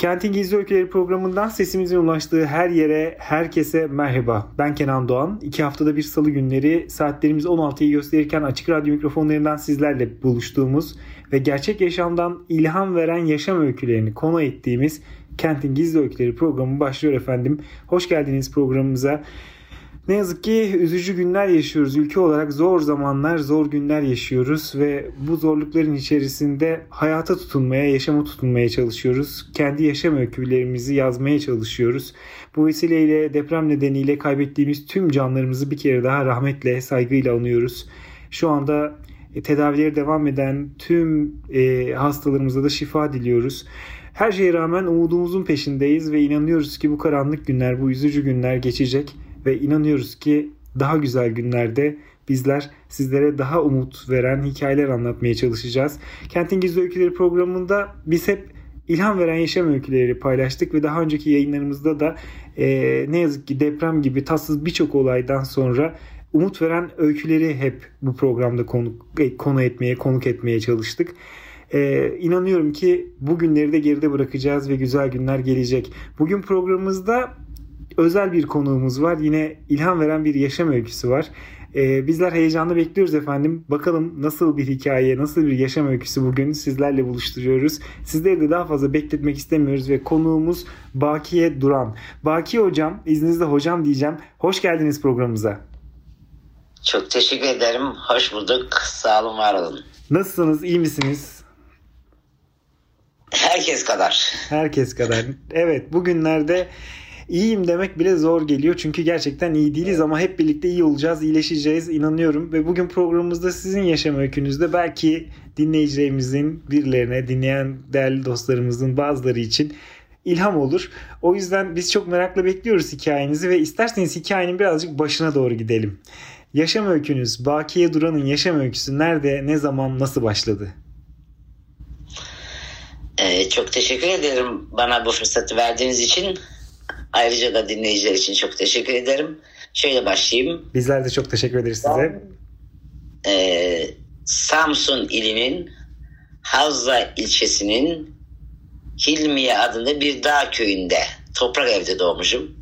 Kentin Gizli Öyküleri programından sesimizin ulaştığı her yere, herkese merhaba. Ben Kenan Doğan. İki haftada bir salı günleri saatlerimiz 16'yı gösterirken açık radyo mikrofonlarından sizlerle buluştuğumuz ve gerçek yaşamdan ilham veren yaşam öykülerini konu ettiğimiz Kentin Gizli Öyküleri programı başlıyor efendim. Hoş geldiniz programımıza. Ne yazık ki üzücü günler yaşıyoruz. Ülke olarak zor zamanlar, zor günler yaşıyoruz ve bu zorlukların içerisinde hayata tutunmaya, yaşama tutunmaya çalışıyoruz. Kendi yaşam öykülerimizi yazmaya çalışıyoruz. Bu vesileyle deprem nedeniyle kaybettiğimiz tüm canlarımızı bir kere daha rahmetle, saygıyla anıyoruz. Şu anda e, tedavileri devam eden tüm e, hastalarımıza da şifa diliyoruz. Her şeye rağmen umudumuzun peşindeyiz ve inanıyoruz ki bu karanlık günler, bu üzücü günler geçecek ve inanıyoruz ki daha güzel günlerde bizler sizlere daha umut veren hikayeler anlatmaya çalışacağız. Kentin Gizli Öyküleri programında biz hep ilham veren yaşam öyküleri paylaştık ve daha önceki yayınlarımızda da e, ne yazık ki deprem gibi tatsız birçok olaydan sonra umut veren öyküleri hep bu programda konu, e, konu etmeye, konuk etmeye çalıştık. Ee, inanıyorum ki bu günleri de geride bırakacağız ve güzel günler gelecek. Bugün programımızda özel bir konuğumuz var. Yine ilham veren bir yaşam öyküsü var. Ee, bizler heyecanla bekliyoruz efendim. Bakalım nasıl bir hikaye, nasıl bir yaşam öyküsü bugün sizlerle buluşturuyoruz. Sizleri de daha fazla bekletmek istemiyoruz ve konuğumuz Bakiye Duran. Baki hocam, izninizle hocam diyeceğim. Hoş geldiniz programımıza. Çok teşekkür ederim. Hoş bulduk. Sağ olun, var olun. Nasılsınız? İyi misiniz? Herkes kadar. Herkes kadar. Evet, bugünlerde iyiyim demek bile zor geliyor. Çünkü gerçekten iyi değiliz ama hep birlikte iyi olacağız, iyileşeceğiz inanıyorum. Ve bugün programımızda sizin yaşam öykünüzde belki dinleyicilerimizin birilerine, dinleyen değerli dostlarımızın bazıları için ilham olur. O yüzden biz çok merakla bekliyoruz hikayenizi ve isterseniz hikayenin birazcık başına doğru gidelim. Yaşam öykünüz, Bakiye Duran'ın yaşam öyküsü nerede, ne zaman, nasıl başladı? Ee, çok teşekkür ederim bana bu fırsatı verdiğiniz için. Ayrıca da dinleyiciler için çok teşekkür ederim. Şöyle başlayayım. Bizler de çok teşekkür ederiz size. Ee, Samsun ilinin Havza ilçesinin Hilmiye adında bir dağ köyünde toprak evde doğmuşum.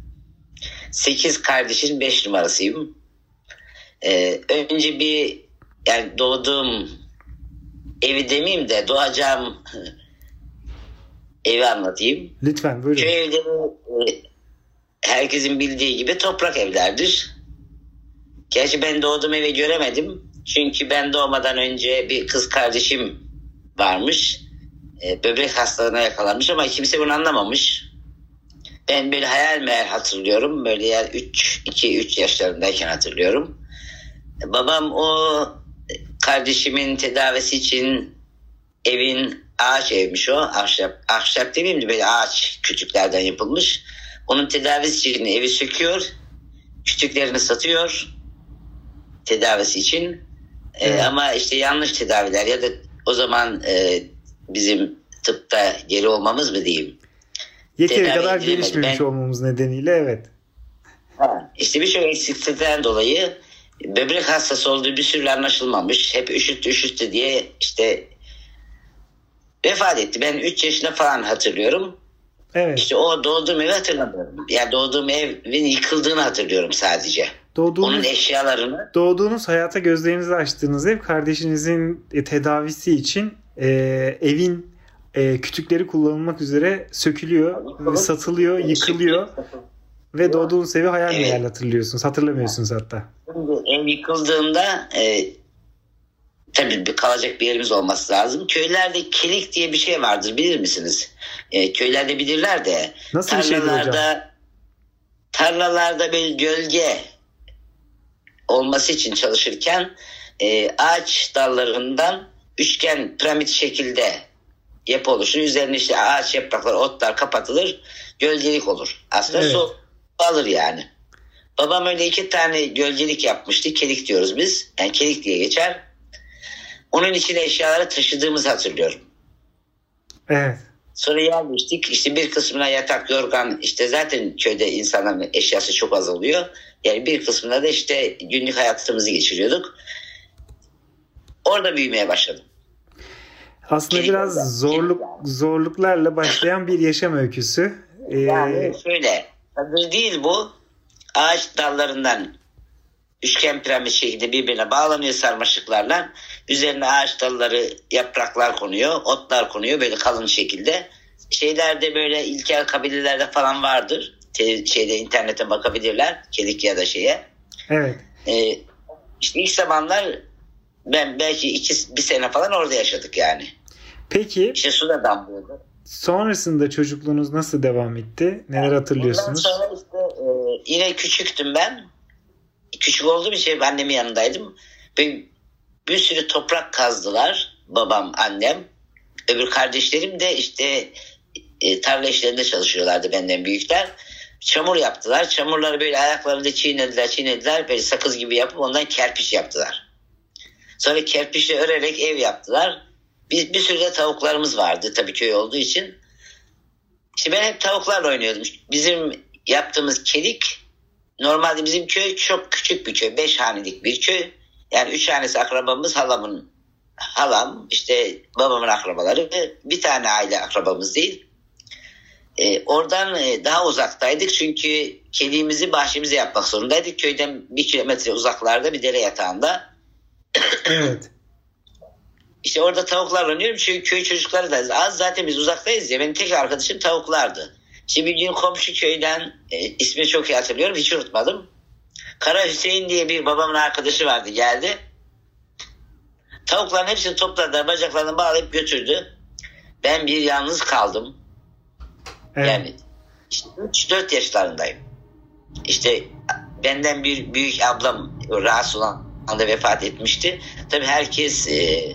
Sekiz kardeşin beş numarasıyım. Ee, önce bir yani doğduğum evi demeyeyim de doğacağım evi anlatayım. Lütfen buyurun. Köy evleri herkesin bildiği gibi toprak evlerdir. Gerçi ben doğduğum evi göremedim. Çünkü ben doğmadan önce bir kız kardeşim varmış. E, böbrek hastalığına yakalanmış ama kimse bunu anlamamış. Ben böyle hayal meyal hatırlıyorum. Böyle yani 3 2 3 yaşlarındayken hatırlıyorum. E, babam o kardeşimin tedavisi için evin ağaç evmiş o. Ahşap, ahşap demeyeyim de böyle ağaç küçüklerden yapılmış. Onun tedavisi için evi söküyor. Küçüklerini satıyor. Tedavisi için. Evet. Ee, ama işte yanlış tedaviler ya da o zaman e, bizim tıpta geri olmamız mı diyeyim. Yeteri kadar gelişmemiş ben, olmamız nedeniyle evet. Ha, işte birçok eksiklikten dolayı böbrek hastası olduğu bir sürü anlaşılmamış. Hep üşüttü üşüttü diye işte vefat etti. Ben 3 yaşında falan hatırlıyorum. Evet. İşte o doğduğum evi hatırlamıyorum. Yani doğduğum evin yıkıldığını hatırlıyorum sadece. Doğduğunuz, Onun eşyalarını. Doğduğunuz hayata gözlerinizi açtığınız ev kardeşinizin e, tedavisi için e, evin e, kütükleri kullanılmak üzere sökülüyor, Yıkılır. satılıyor, yıkılıyor. Ve doğduğunuz evi hayal evet. meyal hatırlıyorsunuz. Hatırlamıyorsunuz hatta. Ev yıkıldığında e, tabii bir kalacak bir yerimiz olması lazım. Köylerde kilik diye bir şey vardır bilir misiniz? E, köylerde bilirler de. Nasıl bir şeydir hocam? Tarlalarda bir gölge olması için çalışırken e, ağaç dallarından üçgen piramit şekilde yapı oluşur. Üzerine işte ağaç yaprakları, otlar kapatılır. Gölgelik olur. Aslında Evet. su alır yani. Babam öyle iki tane gölgelik yapmıştı. Kelik diyoruz biz. Yani kelik diye geçer. Onun içine eşyaları taşıdığımızı hatırlıyorum. Evet. Sonra yerleştik. İşte bir kısmına yatak, yorgan işte zaten köyde insanların eşyası çok az oluyor. Yani bir kısmına da işte günlük hayatımızı geçiriyorduk. Orada büyümeye başladım. Aslında Kelik biraz oradan. zorluk zorluklarla başlayan bir yaşam öyküsü. Ee, Yani şöyle, çadır değil bu. Ağaç dallarından üçgen piramit şeklinde birbirine bağlanıyor sarmaşıklarla. Üzerine ağaç dalları, yapraklar konuyor, otlar konuyor böyle kalın şekilde. Şeylerde böyle ilkel kabilelerde falan vardır. Te- şeyde internete bakabilirler. Kelik ya da şeye. evet. Ee, işte ilk zamanlar ben belki iki, bir sene falan orada yaşadık yani. Peki İşte su da damlıyordu. sonrasında çocukluğunuz nasıl devam etti? Neler hatırlıyorsunuz? Ondan sonra işte e, yine küçüktüm ben. Küçük olduğum için hep annemin yanındaydım. Bir, bir sürü toprak kazdılar. Babam, annem. Öbür kardeşlerim de işte e, tarla işlerinde çalışıyorlardı benden büyükler. Çamur yaptılar. Çamurları böyle ayaklarında çiğnediler, çiğnediler. Böyle sakız gibi yapıp ondan kerpiç yaptılar. Sonra kerpiçle örerek ev yaptılar. Bir, bir sürü de tavuklarımız vardı tabii köy olduğu için. İşte ben hep tavuklarla oynuyordum. Bizim yaptığımız kelik normalde bizim köy çok küçük bir köy. Beş hanelik bir köy. Yani üç hanesi akrabamız halamın halam işte babamın akrabaları bir tane aile akrabamız değil. Ee, oradan e, daha uzaktaydık çünkü kediğimizi bahçemize yapmak zorundaydık. Köyden bir kilometre uzaklarda bir dere yatağında. Evet. İşte orada tavuklarla oynuyorum çünkü köy çocukları da az zaten biz uzaktayız ya benim tek arkadaşım tavuklardı. Şimdi bir gün komşu köyden e, ismini çok iyi hatırlıyorum hiç unutmadım. Kara Hüseyin diye bir babamın arkadaşı vardı geldi. Tavukların hepsini topladı bacaklarını bağlayıp götürdü. Ben bir yalnız kaldım. Evet. Yani işte 3-4 yaşlarındayım. İşte benden bir büyük ablam rahatsız olan anda vefat etmişti. Tabii herkes e,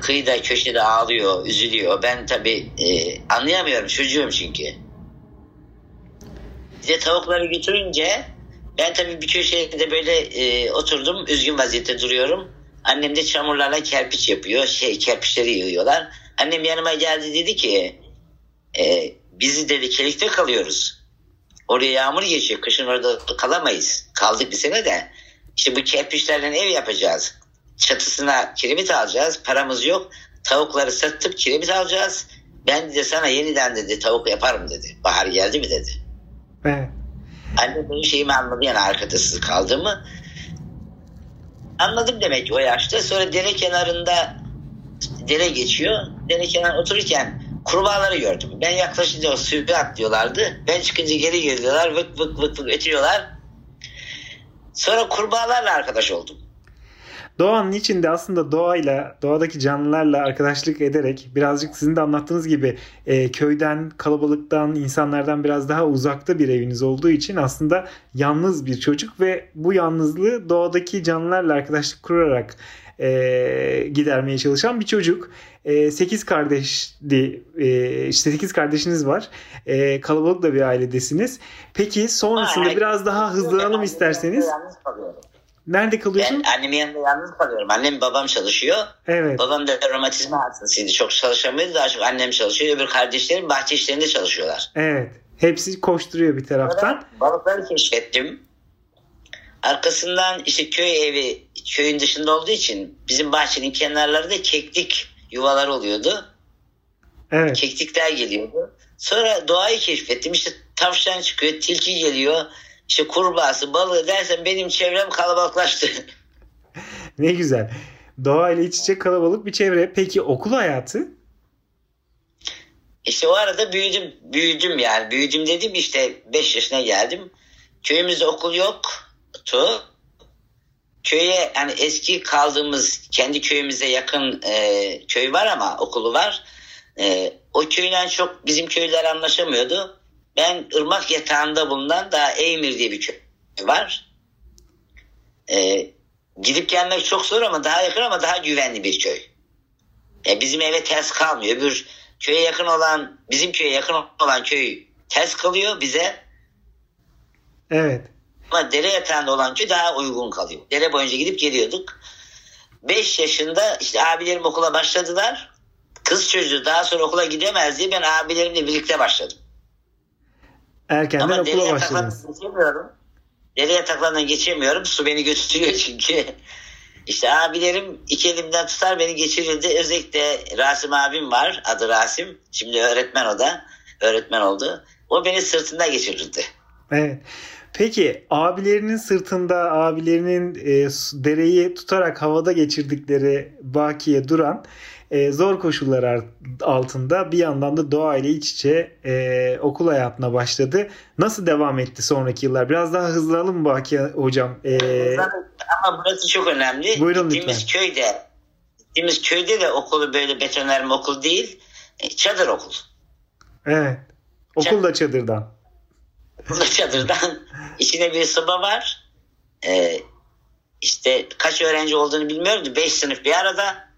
kıyıda köşede ağlıyor, üzülüyor. Ben tabii e, anlayamıyorum çocuğum çünkü. Bize tavukları götürünce ben tabii bir köşede böyle e, oturdum, üzgün vaziyette duruyorum. Annem de çamurlarla kerpiç yapıyor, şey kerpiçleri yığıyorlar. Annem yanıma geldi dedi ki, e, bizi dedi kelikte kalıyoruz. Oraya yağmur geçiyor. Kışın orada kalamayız. Kaldık bir sene de. İşte bu kerpiçlerle ev yapacağız. Çatısına kiremit alacağız. Paramız yok. Tavukları satıp kiremit alacağız. Ben de sana yeniden dedi tavuk yaparım dedi. Bahar geldi mi dedi. Evet. Anne benim şeyimi anladı yani arkadaşsız kaldığımı. Anladım demek o yaşta. Sonra dere kenarında dere geçiyor. Dere kenarında otururken kurbağaları gördüm. Ben yaklaşınca o suyu atlıyorlardı. Ben çıkınca geri geliyorlar. Vık vık vık vık ötüyorlar. Sonra kurbağalarla arkadaş oldum. Doğanın içinde aslında doğayla, doğadaki canlılarla arkadaşlık ederek birazcık sizin de anlattığınız gibi e, köyden, kalabalıktan, insanlardan biraz daha uzakta bir eviniz olduğu için aslında yalnız bir çocuk ve bu yalnızlığı doğadaki canlılarla arkadaşlık kurarak e, gidermeye çalışan bir çocuk. E, 8 kardeşdi, e, işte 8 kardeşiniz var. E, kalabalık da bir ailedesiniz. Peki sonrasında Ay, biraz daha hızlanalım isterseniz. Yalnız kalıyorum. Nerede Ben kalıyorsun? annemin yanında yalnız kalıyorum. Annem babam çalışıyor. Evet. Babam da romatizma hastasıydı. Çok çalışamıyordu. Daha çok annem çalışıyor. Öbür kardeşlerim bahçe işlerinde çalışıyorlar. Evet. Hepsi koşturuyor bir taraftan. Balıkları keşfettim. Arkasından işte köy evi köyün dışında olduğu için bizim bahçenin kenarlarında keklik yuvalar oluyordu. Evet. Keklikler geliyordu. Sonra doğayı keşfettim. İşte tavşan çıkıyor, tilki geliyor. İşte kurbağası, balığı dersen benim çevrem kalabalıklaştı. Ne güzel. Doğayla iç içe kalabalık bir çevre. Peki okul hayatı? İşte o arada büyüdüm, büyüdüm yani. Büyüdüm dedim işte 5 yaşına geldim. Köyümüzde okul yoktu. Köye hani eski kaldığımız kendi köyümüze yakın e, köy var ama okulu var. E, o köyden çok bizim köyler anlaşamıyordu. Ben ırmak yatağında bulunan daha Eymir diye bir köy var. E, gidip gelmek çok zor ama daha yakın ama daha güvenli bir köy. E, bizim eve ters kalmıyor. Öbür köye yakın olan, bizim köye yakın olan köy ters kalıyor bize. Evet. Ama dere yatağında olan köy daha uygun kalıyor. Dere boyunca gidip geliyorduk. 5 yaşında işte abilerim okula başladılar. Kız çocuğu daha sonra okula gidemez diye ben abilerimle birlikte başladım. Erkenden Ama okula başladınız. geçemiyorum. Dere yataklarından geçemiyorum. Su beni götürüyor çünkü. İşte abilerim iki elimden tutar beni geçirirdi. Özellikle Rasim abim var. Adı Rasim. Şimdi öğretmen o da. Öğretmen oldu. O beni sırtında geçirirdi. Evet. Peki abilerinin sırtında abilerinin e, dereyi tutarak havada geçirdikleri bakiye duran e, zor koşullar ar- altında bir yandan da doğayla iç içe e, okul hayatına başladı. Nasıl devam etti sonraki yıllar? Biraz daha hızlanalım mı Bakiye hocam? E, Ama burası çok önemli. Buyurun gittiğimiz lütfen. köyde gittiğimiz köyde de okulu böyle betonarme okul değil. e, Çadır okul. evet. Okul da çadırdan. Burada çadırdan içine bir soba var. Ee, işte kaç öğrenci olduğunu bilmiyorum. 5 sınıf bir arada.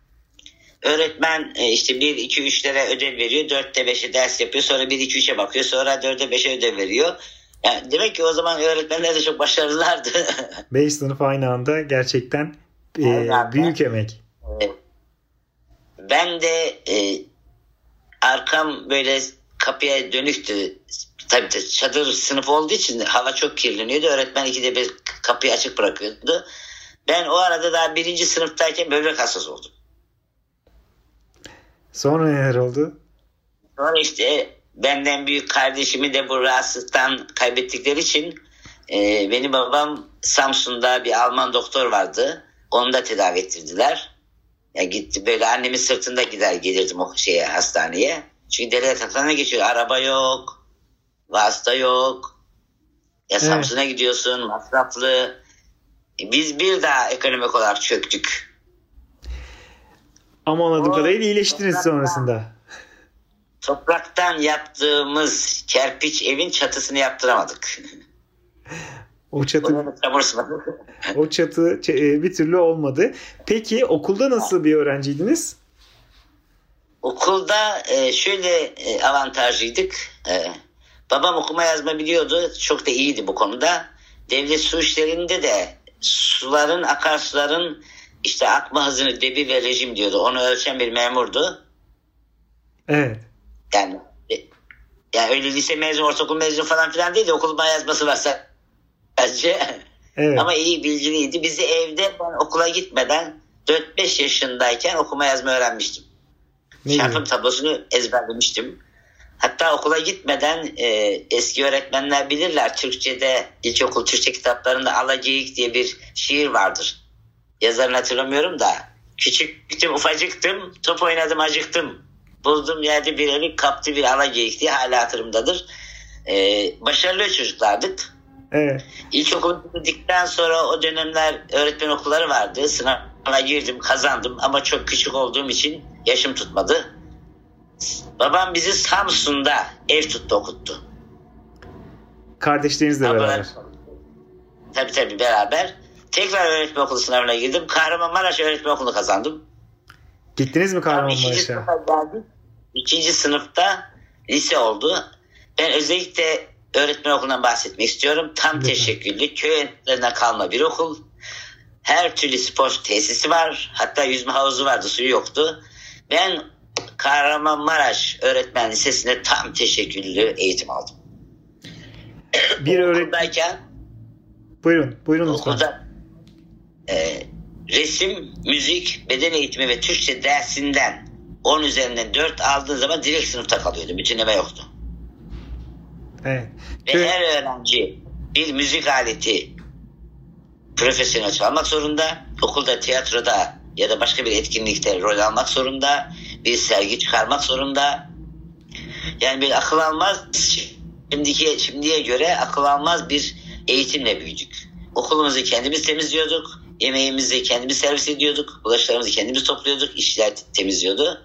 Öğretmen e, işte 1, 2, 3'lere ödev veriyor. 4'te 5'e ders yapıyor. Sonra 1, 2, 3'e bakıyor. Sonra 4'e 5'e ödev veriyor. Yani demek ki o zaman öğretmenler de çok başarılılardı. 5 sınıf aynı anda gerçekten e, büyük emek. ben de e, arkam böyle kapıya dönüktü. Tabii de çadır sınıf olduğu için hava çok kirleniyordu. Öğretmen ikide bir kapıyı açık bırakıyordu. Ben o arada daha birinci sınıftayken böbrek hastası oldum. Sonra neler oldu? Sonra işte benden büyük kardeşimi de bu rahatsızlıktan kaybettikleri için e, benim babam Samsun'da bir Alman doktor vardı. Onu da tedavi ettirdiler. Ya gitti böyle annemin sırtında gider gelirdim o şeye hastaneye. Çünkü dere yataklarına geçiyor. Araba yok. Vasıta yok. Ya Evet. Samsun'a gidiyorsun masraflı. E, Biz bir daha ekonomik olarak çöktük. Ama anladığım kadarıyla iyileştiniz topraktan- sonrasında. Topraktan yaptığımız kerpiç evin çatısını yaptıramadık. O çatı o çatı e, bir türlü olmadı. Peki okulda nasıl bir öğrenciydiniz? Okulda e, şöyle e, avantajlıydık. E, babam okuma yazma biliyordu. Çok da iyiydi bu konuda. Devlet su işlerinde de suların, akarsuların işte akma hızını debi ve rejim diyordu. Onu ölçen bir memurdu. Evet. Yani e, yani öyle lise mezunu, ortaokul mezunu falan filan değil de okuma yazması var sadece. Evet. Ama iyi bilgiliydi. Bizi evde ben okula gitmeden 4-5 yaşındayken okuma yazma öğrenmiştim. Güzel. tablosunu ezberlemiştim. Hatta okula gitmeden e, eski öğretmenler bilirler. Türkçe'de ilkokul Türkçe kitaplarında Alageyik diye bir şiir vardır. Yazarını hatırlamıyorum da. Küçüktüm, ufacıktım, top oynadım, acıktım. Buldum yerde bir evi kaptı bir alageyik diye hala hatırımdadır. E, başarılı çocuklardık. Evet. İlkokulu bitirdikten sonra o dönemler öğretmen okulları vardı. Sınava girdim, kazandım ama çok küçük olduğum için yaşım tutmadı. Babam bizi Samsun'da ev tuttu okuttu. Kardeşlerinizle Ablalar- beraber. Tabii tabii beraber. Tekrar öğretmen okulu sınavına girdim. Kahramanmaraş öğretmen okulunu kazandım. Gittiniz mi ikinci Kahramanmaraş'a? sınıfa geldik. İkinci sınıfta lise oldu. Ben özellikle öğretmen okulundan bahsetmek istiyorum. Tam Lütfen. teşekküllü. Köy kalma bir okul. Her türlü spor tesisi var. Hatta yüzme havuzu vardı. Suyu yoktu. Ben Kahramanmaraş Öğretmen Lisesi'nde tam teşekküllü eğitim aldım. Bir öğret Okuldayken Buyurun. Buyurun okulda e, resim, müzik, beden eğitimi ve Türkçe dersinden 10 üzerinden 4 aldığın zaman direkt sınıfta kalıyordu. Bütünleme yoktu. Evet. Ve Köy- her öğrenci bir müzik aleti profesyonel çalmak zorunda. Okulda, tiyatroda ya da başka bir etkinlikte rol almak zorunda. Bir sergi çıkarmak zorunda. Yani bir akıl almaz şimdiki şimdiye göre akıl almaz bir eğitimle büyüdük. Okulumuzu kendimiz temizliyorduk. Yemeğimizi kendimiz servis ediyorduk. Bulaşıklarımızı kendimiz topluyorduk. İşçiler temizliyordu.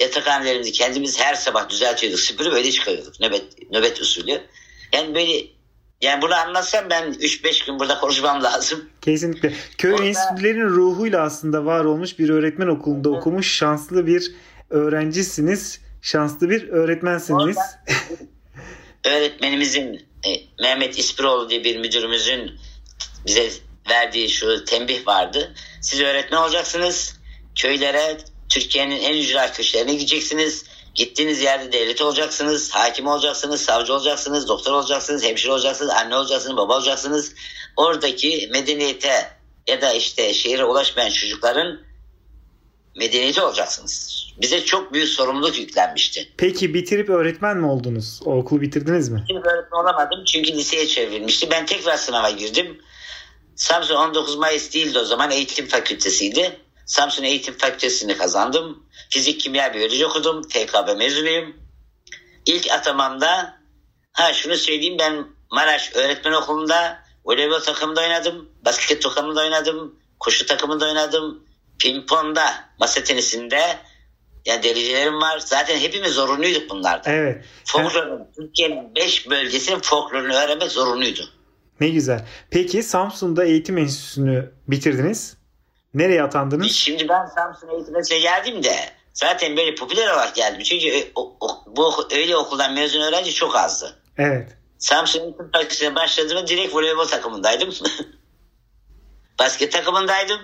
Yatakhanelerimizi kendimiz her sabah düzeltiyorduk. Süpürüp öyle çıkarıyorduk. Nöbet, nöbet usulü. Yani böyle Yani bunu anlatsam ben 3-5 gün burada konuşmam lazım. Kesinlikle. Köy Orada- enstitülerinin ruhuyla aslında var olmuş bir öğretmen okulunda okumuş şanslı bir öğrencisiniz. Şanslı bir öğretmensiniz. Öğretmenimizin e, Mehmet İspiroğlu diye bir müdürümüzün bize verdiği şu tembih vardı. Siz öğretmen olacaksınız. Köylere, Türkiye'nin en ücra köşelerine gideceksiniz. Gittiğiniz yerde devlet olacaksınız, hakim olacaksınız, savcı olacaksınız, doktor olacaksınız, hemşire olacaksınız, anne olacaksınız, baba olacaksınız. Oradaki medeniyete ya da işte şehire ulaşmayan çocukların medeniyeti olacaksınız. Bize çok büyük sorumluluk yüklenmişti. Peki bitirip öğretmen mi oldunuz? O okulu bitirdiniz mi? Şimdi öğretmen olamadım çünkü liseye çevrilmişti. Ben tekrar sınava girdim. Samsun 19 Mayıs değildi o zaman eğitim fakültesiydi. Samsun Eğitim Fakültesini kazandım. Fizik, kimya, biyoloji okudum. TKB mezunuyum. İlk atamamda ha şunu söyleyeyim ben Maraş Öğretmen Okulu'nda voleybol takımında oynadım. Basket takımında oynadım. Koşu takımında oynadım. Pingpongda, masa tenisinde yani derecelerim var. Zaten hepimiz zorunluyduk bunlarda. Evet. Folklorun, Türkiye'nin 5 bölgesinin folklorunu öğrenmek zorunluydu. Ne güzel. Peki Samsun'da eğitim enstitüsünü bitirdiniz. Nereye atandınız? Şimdi ben Samsun eğitimine geldim de zaten böyle popüler olarak geldim. Çünkü o- o- bu öyle okuldan mezun öğrenci çok azdı. Evet. Samsun Eğitim Fakültesi'ne başladığımda direkt voleybol takımındaydım. Basket takımındaydım.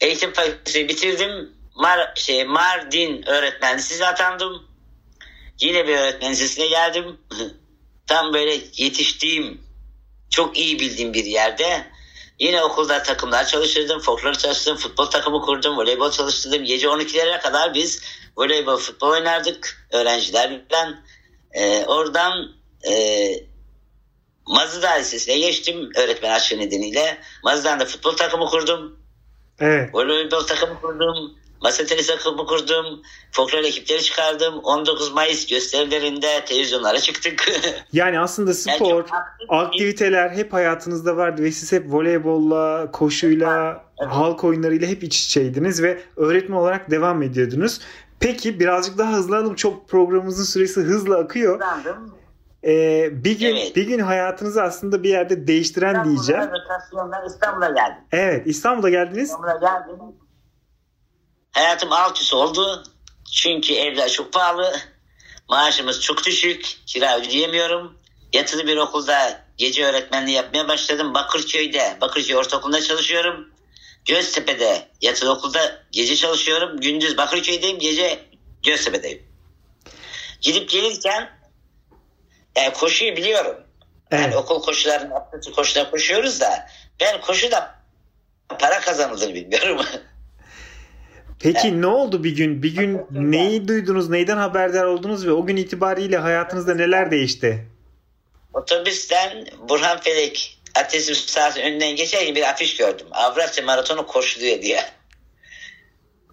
Eğitim fakültesini bitirdim. Mar şey Mardin öğretmen lisesine atandım. Yine bir öğretmen lisesine geldim. Tam böyle yetiştiğim, çok iyi bildiğim bir yerde. Yine okulda takımlar çalıştırdım, folklor çalıştırdım, futbol takımı kurdum, voleybol çalıştırdım. Gece 12'lere kadar biz voleybol, futbol oynardık öğrencilerle. Ee, oradan e, Mazıdağ Lisesi'ne geçtim öğretmen açığı nedeniyle. Mazıdağ'da futbol takımı kurdum. Evet. Voleybol takımı kurdum. Masa tenisi takımı kurdum. Folklor ekipleri çıkardım. 19 Mayıs gösterilerinde televizyonlara çıktık. Yani aslında Yani spor, aktif- aktiviteler hep hayatınızda vardı ve siz hep voleybolla, koşuyla, Evet. halk oyunlarıyla hep iç içeydiniz ve öğretmen olarak devam ediyordunuz. Peki birazcık daha hızlanalım. Çok programımızın süresi hızla akıyor. Ee, bir gün Evet. bir gün hayatınızı aslında bir yerde değiştiren İstanbul'a diyeceğim. İstanbul'a geldim. Evet, İstanbul'a geldiniz. İstanbul'a geldim. Hayatım alt üst oldu. Çünkü evler çok pahalı. Maaşımız çok düşük. Kira ödeyemiyorum. Yatılı bir okulda gece öğretmenliği yapmaya başladım. Bakırköy'de, Bakırköy Ortaokulu'nda çalışıyorum. Göztepe'de yatılı okulda gece çalışıyorum. Gündüz Bakırköy'deyim, gece Göztepe'deyim. Gidip gelirken yani koşuyu biliyorum. Yani Evet. okul koşularını, atletik koşular koşuyoruz da ben koşuda para kazanıldığını bilmiyorum. Peki ne oldu bir gün? Bir gün neyi duydunuz? Neyden haberdar oldunuz ve o gün itibariyle hayatınızda neler değişti? Otobüsten Burhan Felek Atletizm sahasının önünden geçerken bir afiş gördüm. Avrasya Maratonu koşuluyor diye.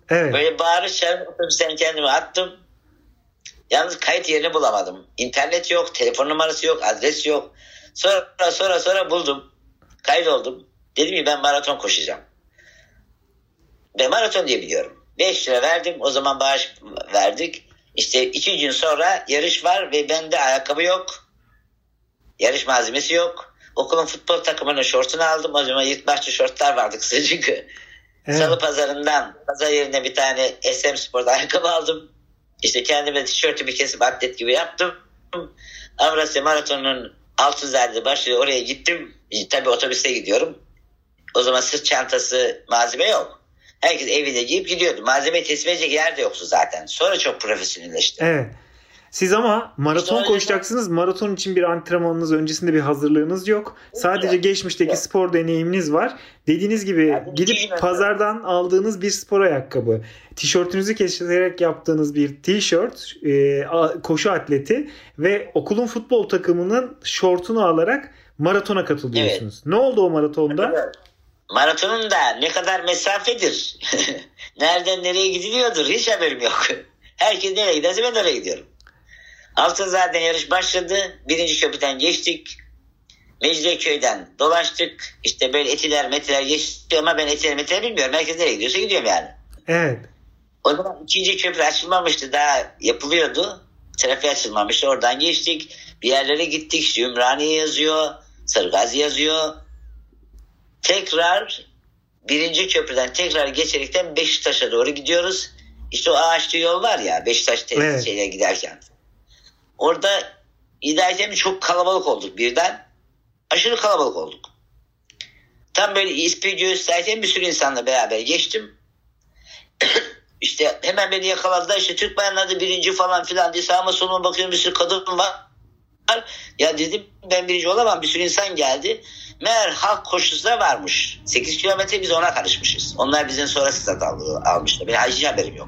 Evet. Böyle bağırış çağırıp otobüsten kendimi attım. Yalnız kayıt yerini bulamadım. İnternet yok, telefon numarası yok, adres yok. Sonra sonra sonra buldum. Kaydoldum. Dedim ki ben maraton koşacağım. Ben maraton diye biliyorum. 5 lira verdim. O zaman bağış verdik. İşte iki gün sonra yarış var ve bende ayakkabı yok. Yarış malzemesi yok. Okulun futbol takımının şortunu aldım. O zaman yırtmaçlı şortlar vardı kısacık. Evet. Salı pazarından pazar yerine bir tane SM Spor'da ayakkabı aldım. İşte kendime tişörtümü kesip atlet gibi yaptım. Avrasya Maratonu'nun altı zerde başlıyor. Oraya gittim. Tabii otobüste gidiyorum. O zaman sırt çantası malzeme yok. Herkes evine giyip gidiyordu. Malzemeyi teslim edecek yer de yoktu zaten. Sonra çok profesyonelleşti. Evet. Siz ama maraton İşte öyle koşacaksınız. Maraton için bir antrenmanınız, öncesinde bir hazırlığınız yok. Sadece geçmişteki Yok. spor deneyiminiz var. Dediğiniz gibi Yani gidip pazardan aldığınız bir spor ayakkabı, tişörtünüzü keserek yaptığınız bir tişört, e, koşu atleti ve okulun futbol takımının şortunu alarak maratona katılıyorsunuz. Ne oldu o maratonda? Maratonun da ne kadar mesafedir. Nereden nereye gidiliyordur hiç haberim yok. Herkes nereye giderse ben oraya gidiyorum. Altın zaten yarış başladı. Birinci köprüden geçtik. Mecidiyeköy'den dolaştık. İşte böyle etiler metiler geçti ama ben etiler metiler bilmiyorum. Herkes nereye gidiyorsa gidiyorum yani. Evet. O zaman ikinci köprü açılmamıştı. Daha yapılıyordu. trafiğe açılmamış. Oradan geçtik. Bir yerlere gittik. İşte Ümraniye yazıyor. Sarıgazi yazıyor. Tekrar birinci köprüden tekrar geçerekten Beşiktaş'a doğru gidiyoruz. İşte o ağaçlı yol var ya Beşiktaş Evet. evet. giderken. Orada giderken çok kalabalık olduk birden. Aşırı kalabalık olduk. Tam böyle ispi gösterken bir sürü insanla beraber geçtim. işte hemen beni yakaladılar. İşte Türk bayanları birinci falan filan diye sağıma soluma bakıyorum bir sürü kadın var. Ya dedim ben birinci olamam. Bir sürü insan geldi. Meğer halk koşusu da varmış. 8 kilometre biz ona karışmışız. Onlar bizden sonra stat al- almışlar. Benim hiç haberim yok.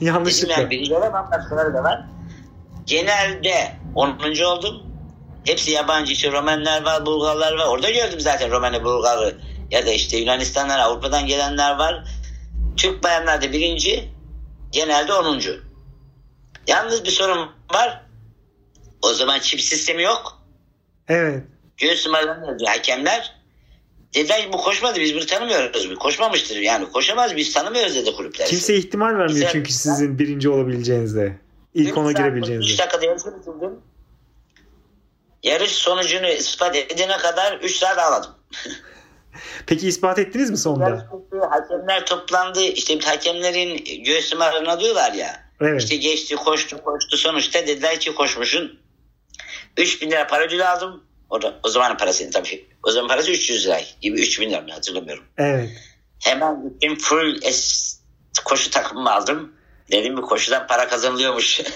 Dedim Yanlışlıkla. yani birinci olamam. Başkaları da var. Genelde 10. oldum. Hepsi yabancı işte Romenler var, Bulgarlar var. Orada gördüm zaten Romen'i, Bulgar'ı. Ya da işte Yunanistan'dan, Avrupa'dan gelenler var. Türk bayanlar da birinci. Genelde 10. Yalnız bir sorun var. O zaman çip sistemi yok. Evet. Göğüs yazıyor hakemler. Dediler ki bu koşmadı biz bunu tanımıyoruz. Koşmamıştır yani koşamaz biz tanımıyoruz dedi kulüpler. Kimse ihtimal vermiyor Güzel. çünkü sizin birinci olabileceğinize. İlk ona 3 girebileceğinize. dakikada yarışı bitirdim. Yarış sonucunu ispat edene kadar 3 saat ağladım. Peki ispat ettiniz mi sonunda? Hakemler toplandı. İşte hakemlerin göğüs numaralarını alıyorlar ya. Evet. İşte geçti koştu koştu sonuçta dediler ki koşmuşsun. 3000 lira para ödülü aldım. O, da, o zamanın parasıydı tabii. O zaman parası 300 lira gibi 3000 lira mı hatırlamıyorum. Evet. Hemen gittim full es, koşu takımımı aldım. Dedim bir koşudan para kazanılıyormuş.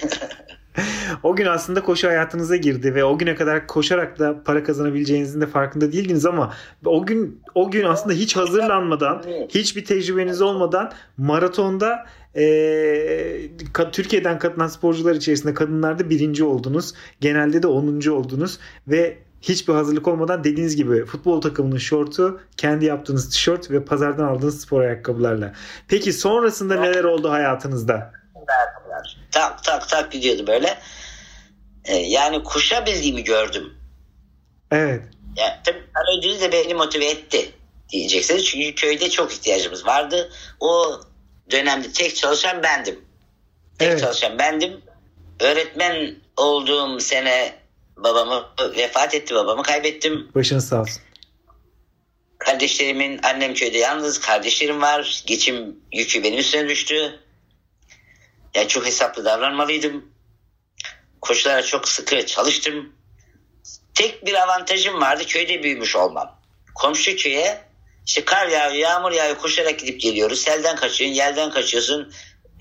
O gün aslında koşu hayatınıza girdi ve o güne kadar koşarak da para kazanabileceğinizin de farkında değildiniz ama o gün o gün aslında hiç hazırlanmadan, hiçbir tecrübeniz olmadan maratonda e, Türkiye'den katılan sporcular içerisinde kadınlarda birinci oldunuz. Genelde de 10. oldunuz ve hiçbir hazırlık olmadan dediğiniz gibi futbol takımının şortu, kendi yaptığınız tişört ve pazardan aldığınız spor ayakkabılarla. Peki sonrasında neler oldu hayatınızda? tak tak tak gidiyordu böyle. Ee, yani koşabildiğimi gördüm. Evet. Yani tabii para ödülü de beni motive etti diyeceksiniz. Çünkü köyde çok ihtiyacımız vardı. O dönemde tek çalışan bendim. Tek Evet. çalışan bendim. Öğretmen olduğum sene babamı vefat etti. Babamı kaybettim. Başınız sağ olsun. Kardeşlerimin annem köyde yalnız. Kardeşlerim var. Geçim yükü benim üstüne düştü. Yani çok hesaplı davranmalıydım. Koşulara çok sıkı çalıştım. Tek bir avantajım vardı. Köyde büyümüş olmam. Komşu köye işte kar yağıyor, yağmur yağıyor koşarak gidip geliyoruz. Selden kaçıyorsun, yelden kaçıyorsun.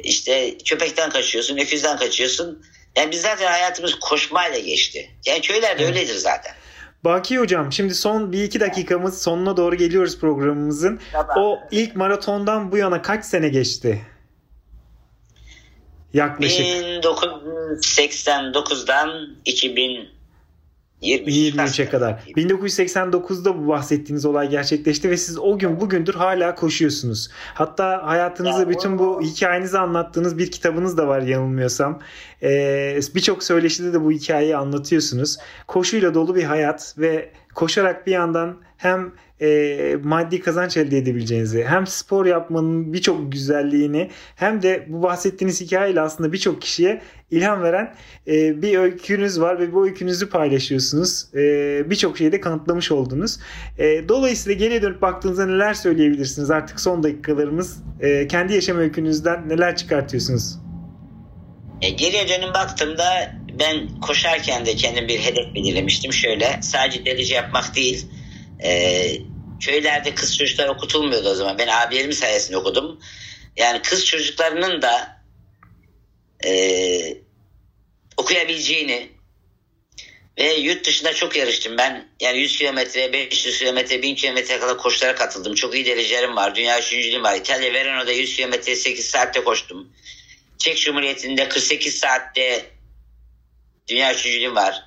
işte köpekten kaçıyorsun, öküzden kaçıyorsun. Yani biz zaten hayatımız koşmayla geçti. Yani köylerde Evet. öyledir zaten. Baki hocam şimdi son bir iki dakikamız sonuna doğru geliyoruz programımızın. Tamam. O ilk maratondan bu yana kaç sene geçti? Yaklaşık 1989'dan 2023 23'e kadar. 1989'da bu bahsettiğiniz olay gerçekleşti ve siz o gün bugündür hala koşuyorsunuz. Hatta hayatınızda Ya, bütün bu hikayenizi anlattığınız bir kitabınız da var yanılmıyorsam. Ee, Birçok söyleşide de bu hikayeyi anlatıyorsunuz. Koşuyla dolu bir hayat ve koşarak bir yandan hem e, maddi kazanç elde edebileceğinizi hem spor yapmanın birçok güzelliğini hem de bu bahsettiğiniz hikayeyle aslında birçok kişiye ilham veren e, bir öykünüz var ve bu öykünüzü paylaşıyorsunuz. E, birçok şeyi de kanıtlamış oldunuz. E, dolayısıyla geriye dönüp baktığınızda neler söyleyebilirsiniz? Artık son dakikalarımız. E, kendi yaşam öykünüzden neler çıkartıyorsunuz? E, geriye dönüp baktığımda ben koşarken de kendim bir hedef belirlemiştim. Şöyle sadece derece yapmak değil. E, köylerde kız çocuklar okutulmuyordu o zaman. Ben abilerim sayesinde okudum. Yani kız çocuklarının da e, okuyabileceğini ve yurt dışında çok yarıştım ben. Yani 100 kilometre, 500 kilometre, 1000 kilometre kadar koşulara katıldım. Çok iyi derecelerim var. Dünya üçüncülüğüm var. İtalya Verano'da 100 kilometre 8 saatte koştum. Çek Cumhuriyeti'nde 48 saatte dünya üçüncülüğüm var.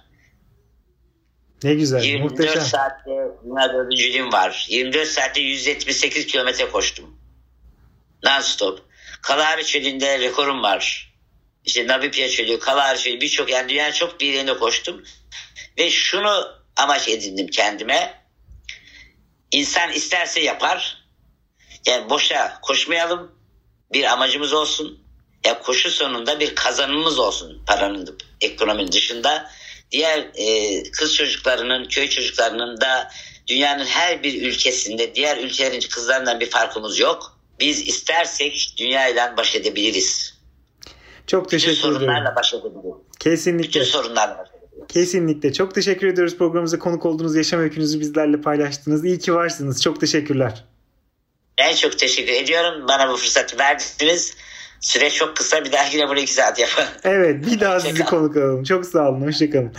Ne güzel, 24 muhteşem. saatte dünya dördüncülüğüm var. 24 saatte 178 kilometre koştum. Non-stop. Kalahari çölünde rekorum var. İşte Namibya çölü, Kalahari çölü birçok yani dünyanın çok bir yerinde koştum. Ve şunu amaç edindim kendime. İnsan isterse yapar. Yani boşa koşmayalım. Bir amacımız olsun. Ya koşu sonunda bir kazanımız olsun paranın ekonominin dışında. Diğer e, kız çocuklarının, köy çocuklarının da dünyanın her bir ülkesinde diğer ülkelerin kızlarından bir farkımız yok. Biz istersek dünyayla baş edebiliriz. Çok teşekkür Bütün sorunlarla baş edebiliriz. Kesinlikle. Bütün sorunlarla baş edebiliriz. Kesinlikle. Çok teşekkür ediyoruz programımıza konuk olduğunuz yaşam öykünüzü bizlerle paylaştınız. İyi ki varsınız. Çok teşekkürler. Ben çok teşekkür ediyorum. Bana bu fırsatı verdiniz. Süre çok kısa. Bir dahakine bunu iki saat yapalım. Evet bir daha sizi konuk alalım. Çok sağ olun. Hoşçakalın.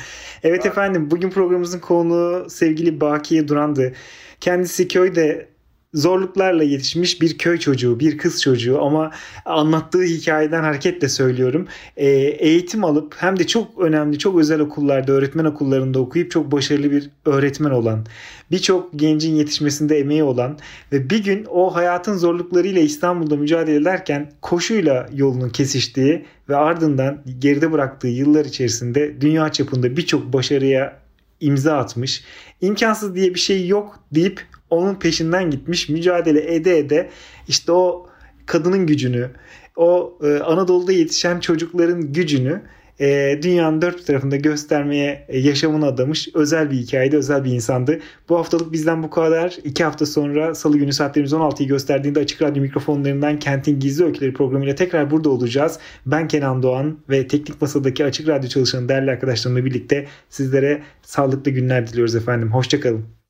Evet efendim bugün programımızın konuğu sevgili Bakiye Duran'dı. Kendisi köyde zorluklarla yetişmiş bir köy çocuğu, bir kız çocuğu ama anlattığı hikayeden hareketle söylüyorum. Ee, eğitim alıp hem de çok önemli, çok özel okullarda, öğretmen okullarında okuyup çok başarılı bir öğretmen olan, birçok gencin yetişmesinde emeği olan ve bir gün o hayatın zorluklarıyla İstanbul'da mücadele ederken koşuyla yolunun kesiştiği ve ardından geride bıraktığı yıllar içerisinde dünya çapında birçok başarıya imza atmış. İmkansız diye bir şey yok deyip onun peşinden gitmiş. Mücadele ede ede işte o kadının gücünü, o e, Anadolu'da yetişen çocukların gücünü e, dünyanın dört tarafında göstermeye e, yaşamını adamış özel bir hikayede özel bir insandı. Bu haftalık bizden bu kadar. İki hafta sonra salı günü saatlerimiz 16'yı gösterdiğinde Açık Radyo mikrofonlarından Kentin Gizli Öyküleri programıyla tekrar burada olacağız. Ben Kenan Doğan ve Teknik Masa'daki Açık Radyo çalışan değerli arkadaşlarımla birlikte sizlere sağlıklı günler diliyoruz efendim. Hoşçakalın.